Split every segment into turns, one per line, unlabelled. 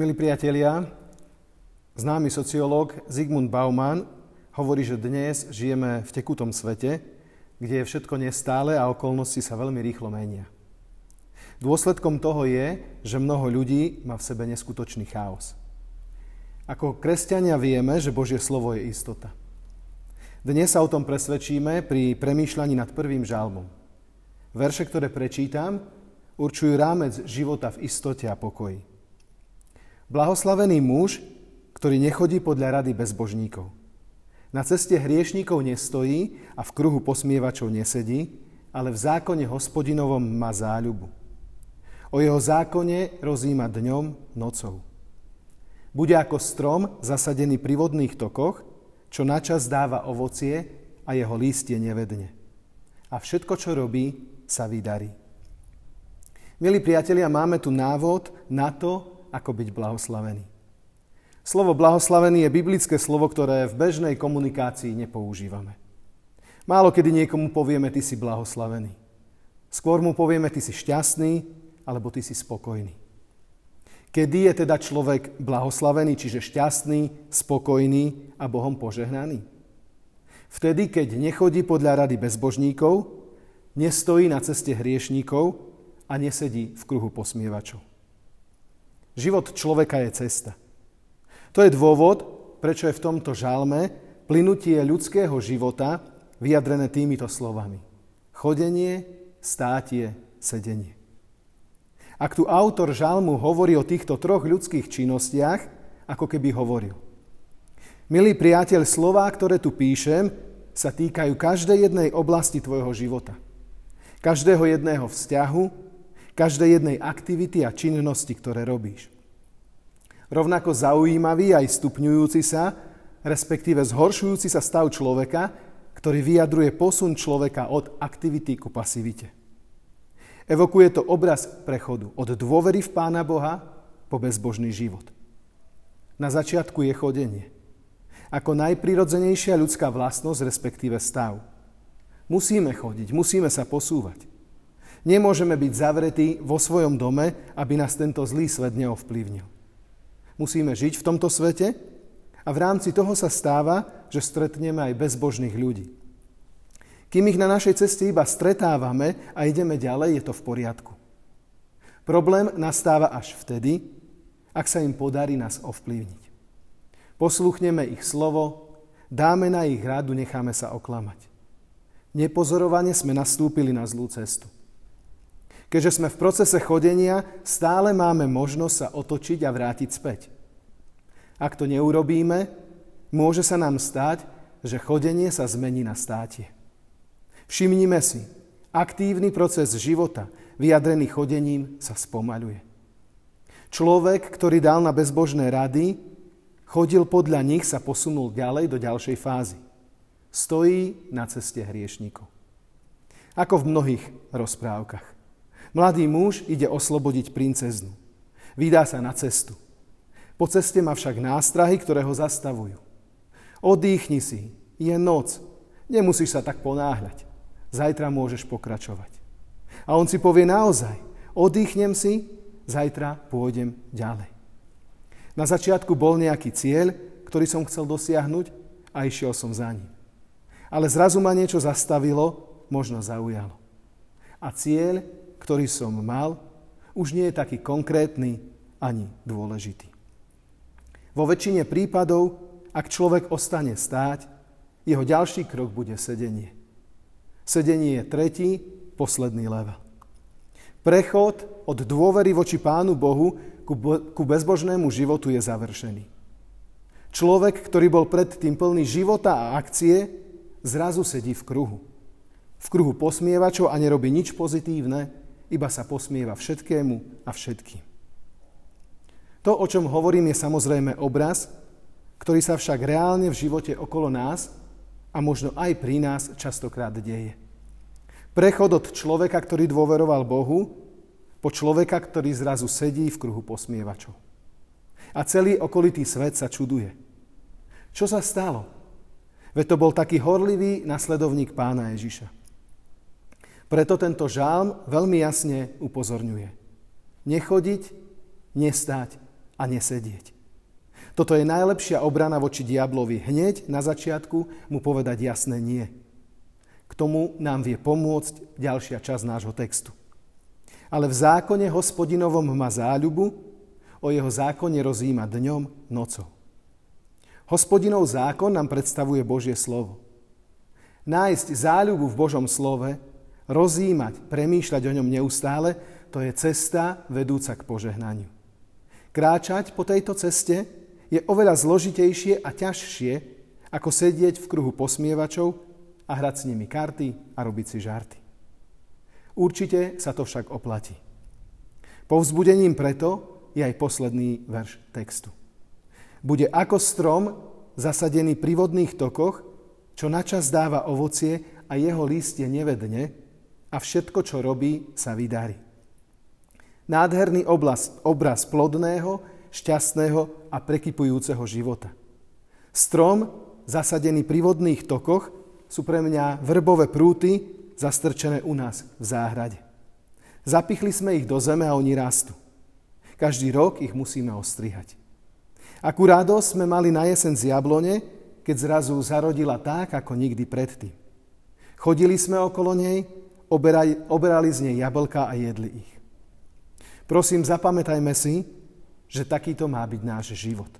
Milí priatelia, známy sociológ Zygmunt Bauman hovorí, že dnes žijeme v tekutom svete, kde je všetko nestále a okolnosti sa veľmi rýchlo menia. Dôsledkom toho je, že mnoho ľudí má v sebe neskutočný chaos. Ako kresťania vieme, že Božie slovo je istota. Dnes sa o tom presvedčíme pri premýšľaní nad prvým žalmom. Verše, ktoré prečítam, určujú rámec života v istote a pokoji. Blahoslavený muž, ktorý nechodí podľa rady bezbožníkov. Na ceste hriešníkov nestojí a v kruhu posmievačov nesedí, ale v zákone hospodinovom má záľubu. O jeho zákone rozíma dňom, nocou. Bude ako strom zasadený pri vodných tokoch, čo načas dáva ovocie a jeho lístie nevedne. A všetko, čo robí, sa vydarí. Milí priatelia, máme tu návod na to, ako byť blahoslavený. Slovo blahoslavený je biblické slovo, ktoré v bežnej komunikácii nepoužívame. Málo kedy niekomu povieme, ty si blahoslavený. Skôr mu povieme, ty si šťastný, alebo ty si spokojný. Kedy je teda človek blahoslavený, čiže šťastný, spokojný a Bohom požehnaný? Vtedy, keď nechodí podľa rady bezbožníkov, nestojí na ceste hriešníkov a nesedí v kruhu posmievačov. Život človeka je cesta. To je dôvod, prečo je v tomto žalme plynutie ľudského života vyjadrené týmito slovami. Chodenie, státie, sedenie. Ak tu autor žalmu hovorí o týchto troch ľudských činnostiach, ako keby hovoril. Milý priateľ, slová, ktoré tu píšem, sa týkajú každej jednej oblasti tvojho života. Každého jedného vzťahu, každej jednej aktivity a činnosti, ktoré robíš. Rovnako zaujímavý aj stupňujúci sa, respektíve zhoršujúci sa stav človeka, ktorý vyjadruje posun človeka od aktivity ku pasivite. Evokuje to obraz prechodu od dôvery v Pána Boha po bezbožný život. Na začiatku je chodenie. Ako najprirodzenejšia ľudská vlastnosť, respektíve stav. Musíme chodiť, musíme sa posúvať. Nemôžeme byť zavretí vo svojom dome, aby nás tento zlý svet neovplyvnil. Musíme žiť v tomto svete a v rámci toho sa stáva, že stretneme aj bezbožných ľudí. Kým ich na našej ceste iba stretávame a ideme ďalej, je to v poriadku. Problém nastáva až vtedy, ak sa im podarí nás ovplyvniť. Posluchneme ich slovo, dáme na ich radu, necháme sa oklamať. Nepozorovane sme nastúpili na zlú cestu. Keďže sme v procese chodenia, stále máme možnosť sa otočiť a vrátiť späť. Ak to neurobíme, môže sa nám stať, že chodenie sa zmení na státie. Všimnime si, aktívny proces života, vyjadrený chodením, sa spomaľuje. Človek, ktorý dal na bezbožné rady, chodil podľa nich, sa posunul ďalej do ďalšej fázy. Stojí na ceste hriešnikov. Ako v mnohých rozprávkach. Mladý muž ide oslobodiť princeznu. Vydá sa na cestu. Po ceste má však nástrahy, ktoré ho zastavujú. Odýchni si, je noc, nemusíš sa tak ponáhľať. Zajtra môžeš pokračovať. A on si povie naozaj, oddychnem si, zajtra pôjdem ďalej. Na začiatku bol nejaký cieľ, ktorý som chcel dosiahnuť a išiel som za ním. Ale zrazu ma niečo zastavilo, možno zaujalo. A cieľ ktorý som mal, už nie je taký konkrétny ani dôležitý. Vo väčšine prípadov, ak človek ostane stáť, jeho ďalší krok bude sedenie. Sedenie je tretí, posledný level. Prechod od dôvery voči Pánu Bohu ku bezbožnému životu je završený. Človek, ktorý bol predtým plný života a akcie, zrazu sedí v kruhu. V kruhu posmievačov a nerobí nič pozitívne, iba sa posmieva všetkému a všetkým. To, o čom hovorím, je samozrejme obraz, ktorý sa však reálne v živote okolo nás a možno aj pri nás častokrát deje. Prechod od človeka, ktorý dôveroval Bohu, po človeka, ktorý zrazu sedí v kruhu posmievačov. A celý okolitý svet sa čuduje. Čo sa stalo? Veď to bol taký horlivý nasledovník pána Ježiša. Preto tento žálm veľmi jasne upozorňuje. Nechodiť, nestáť a a nesedieť. Toto je najlepšia obrana voči diablovi. Hneď na začiatku mu povedať jasné nie. K tomu nám vie pomôcť ďalšia časť nášho textu. Ale v zákone hospodinovom má záľubu, o jeho zákone rozíma dňom, nocou. Hospodinov zákon nám predstavuje Božie slovo. Nájsť záľubu v Božom slove, rozímať, premýšľať o ňom neustále, to je cesta vedúca k požehnaniu. Kráčať po tejto ceste je oveľa zložitejšie a ťažšie, ako sedieť v kruhu posmievačov a hrať s nimi karty a robiť si žarty. Určite sa to však oplatí. Povzbudením preto je aj posledný verš textu. Bude ako strom zasadený pri vodných tokoch, čo načas dáva ovocie a jeho listie nevedne a všetko, čo robí, sa vydarí. Nádherný obraz, obraz plodného, šťastného a prekypujúceho života. Strom, zasadený pri vodných tokoch, sú pre mňa vrbové prúty zastrčené u nás v záhrade. Zapichli sme ich do zeme a oni rastú. Každý rok ich musíme ostrihať. Akú radosť sme mali na jesen z jablone, keď zrazu zarodila tak, ako nikdy predtým. Chodili sme okolo nej, oberali, oberali z nej jablka a jedli ich. Prosím, zapamätajme si, že takýto má byť náš život.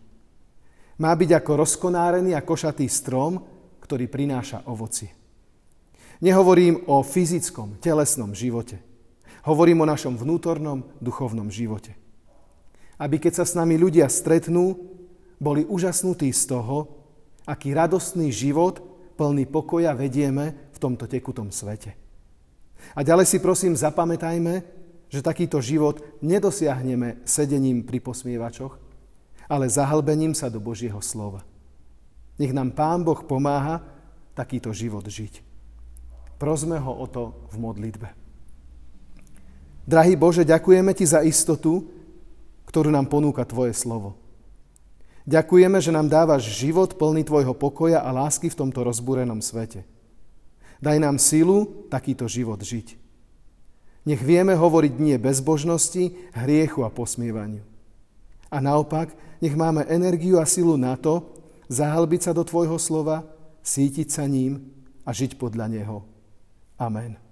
Má byť ako rozkonárený a košatý strom, ktorý prináša ovocie. Nehovorím o fyzickom, telesnom živote. Hovorím o našom vnútornom, duchovnom živote. Aby keď sa s nami ľudia stretnú, boli úžasnutí z toho, aký radostný život plný pokoja vedieme v tomto tekutom svete. A ďalej si prosím zapamätajme, že takýto život nedosiahneme sedením pri posmievačoch, ale zahlbením sa do Božieho slova. Nech nám Pán Boh pomáha takýto život žiť. Prosme ho o to v modlitbe. Drahý Bože, ďakujeme Ti za istotu, ktorú nám ponúka Tvoje slovo. Ďakujeme, že nám dávaš život plný Tvojho pokoja a lásky v tomto rozbúrenom svete. Daj nám silu takýto život žiť. Nech vieme hovoriť nie bezbožnosti, hriechu a posmievaniu. A naopak, nech máme energiu a silu na to, zahalbiť sa do Tvojho slova, sítiť sa ním a žiť podľa Neho. Amen.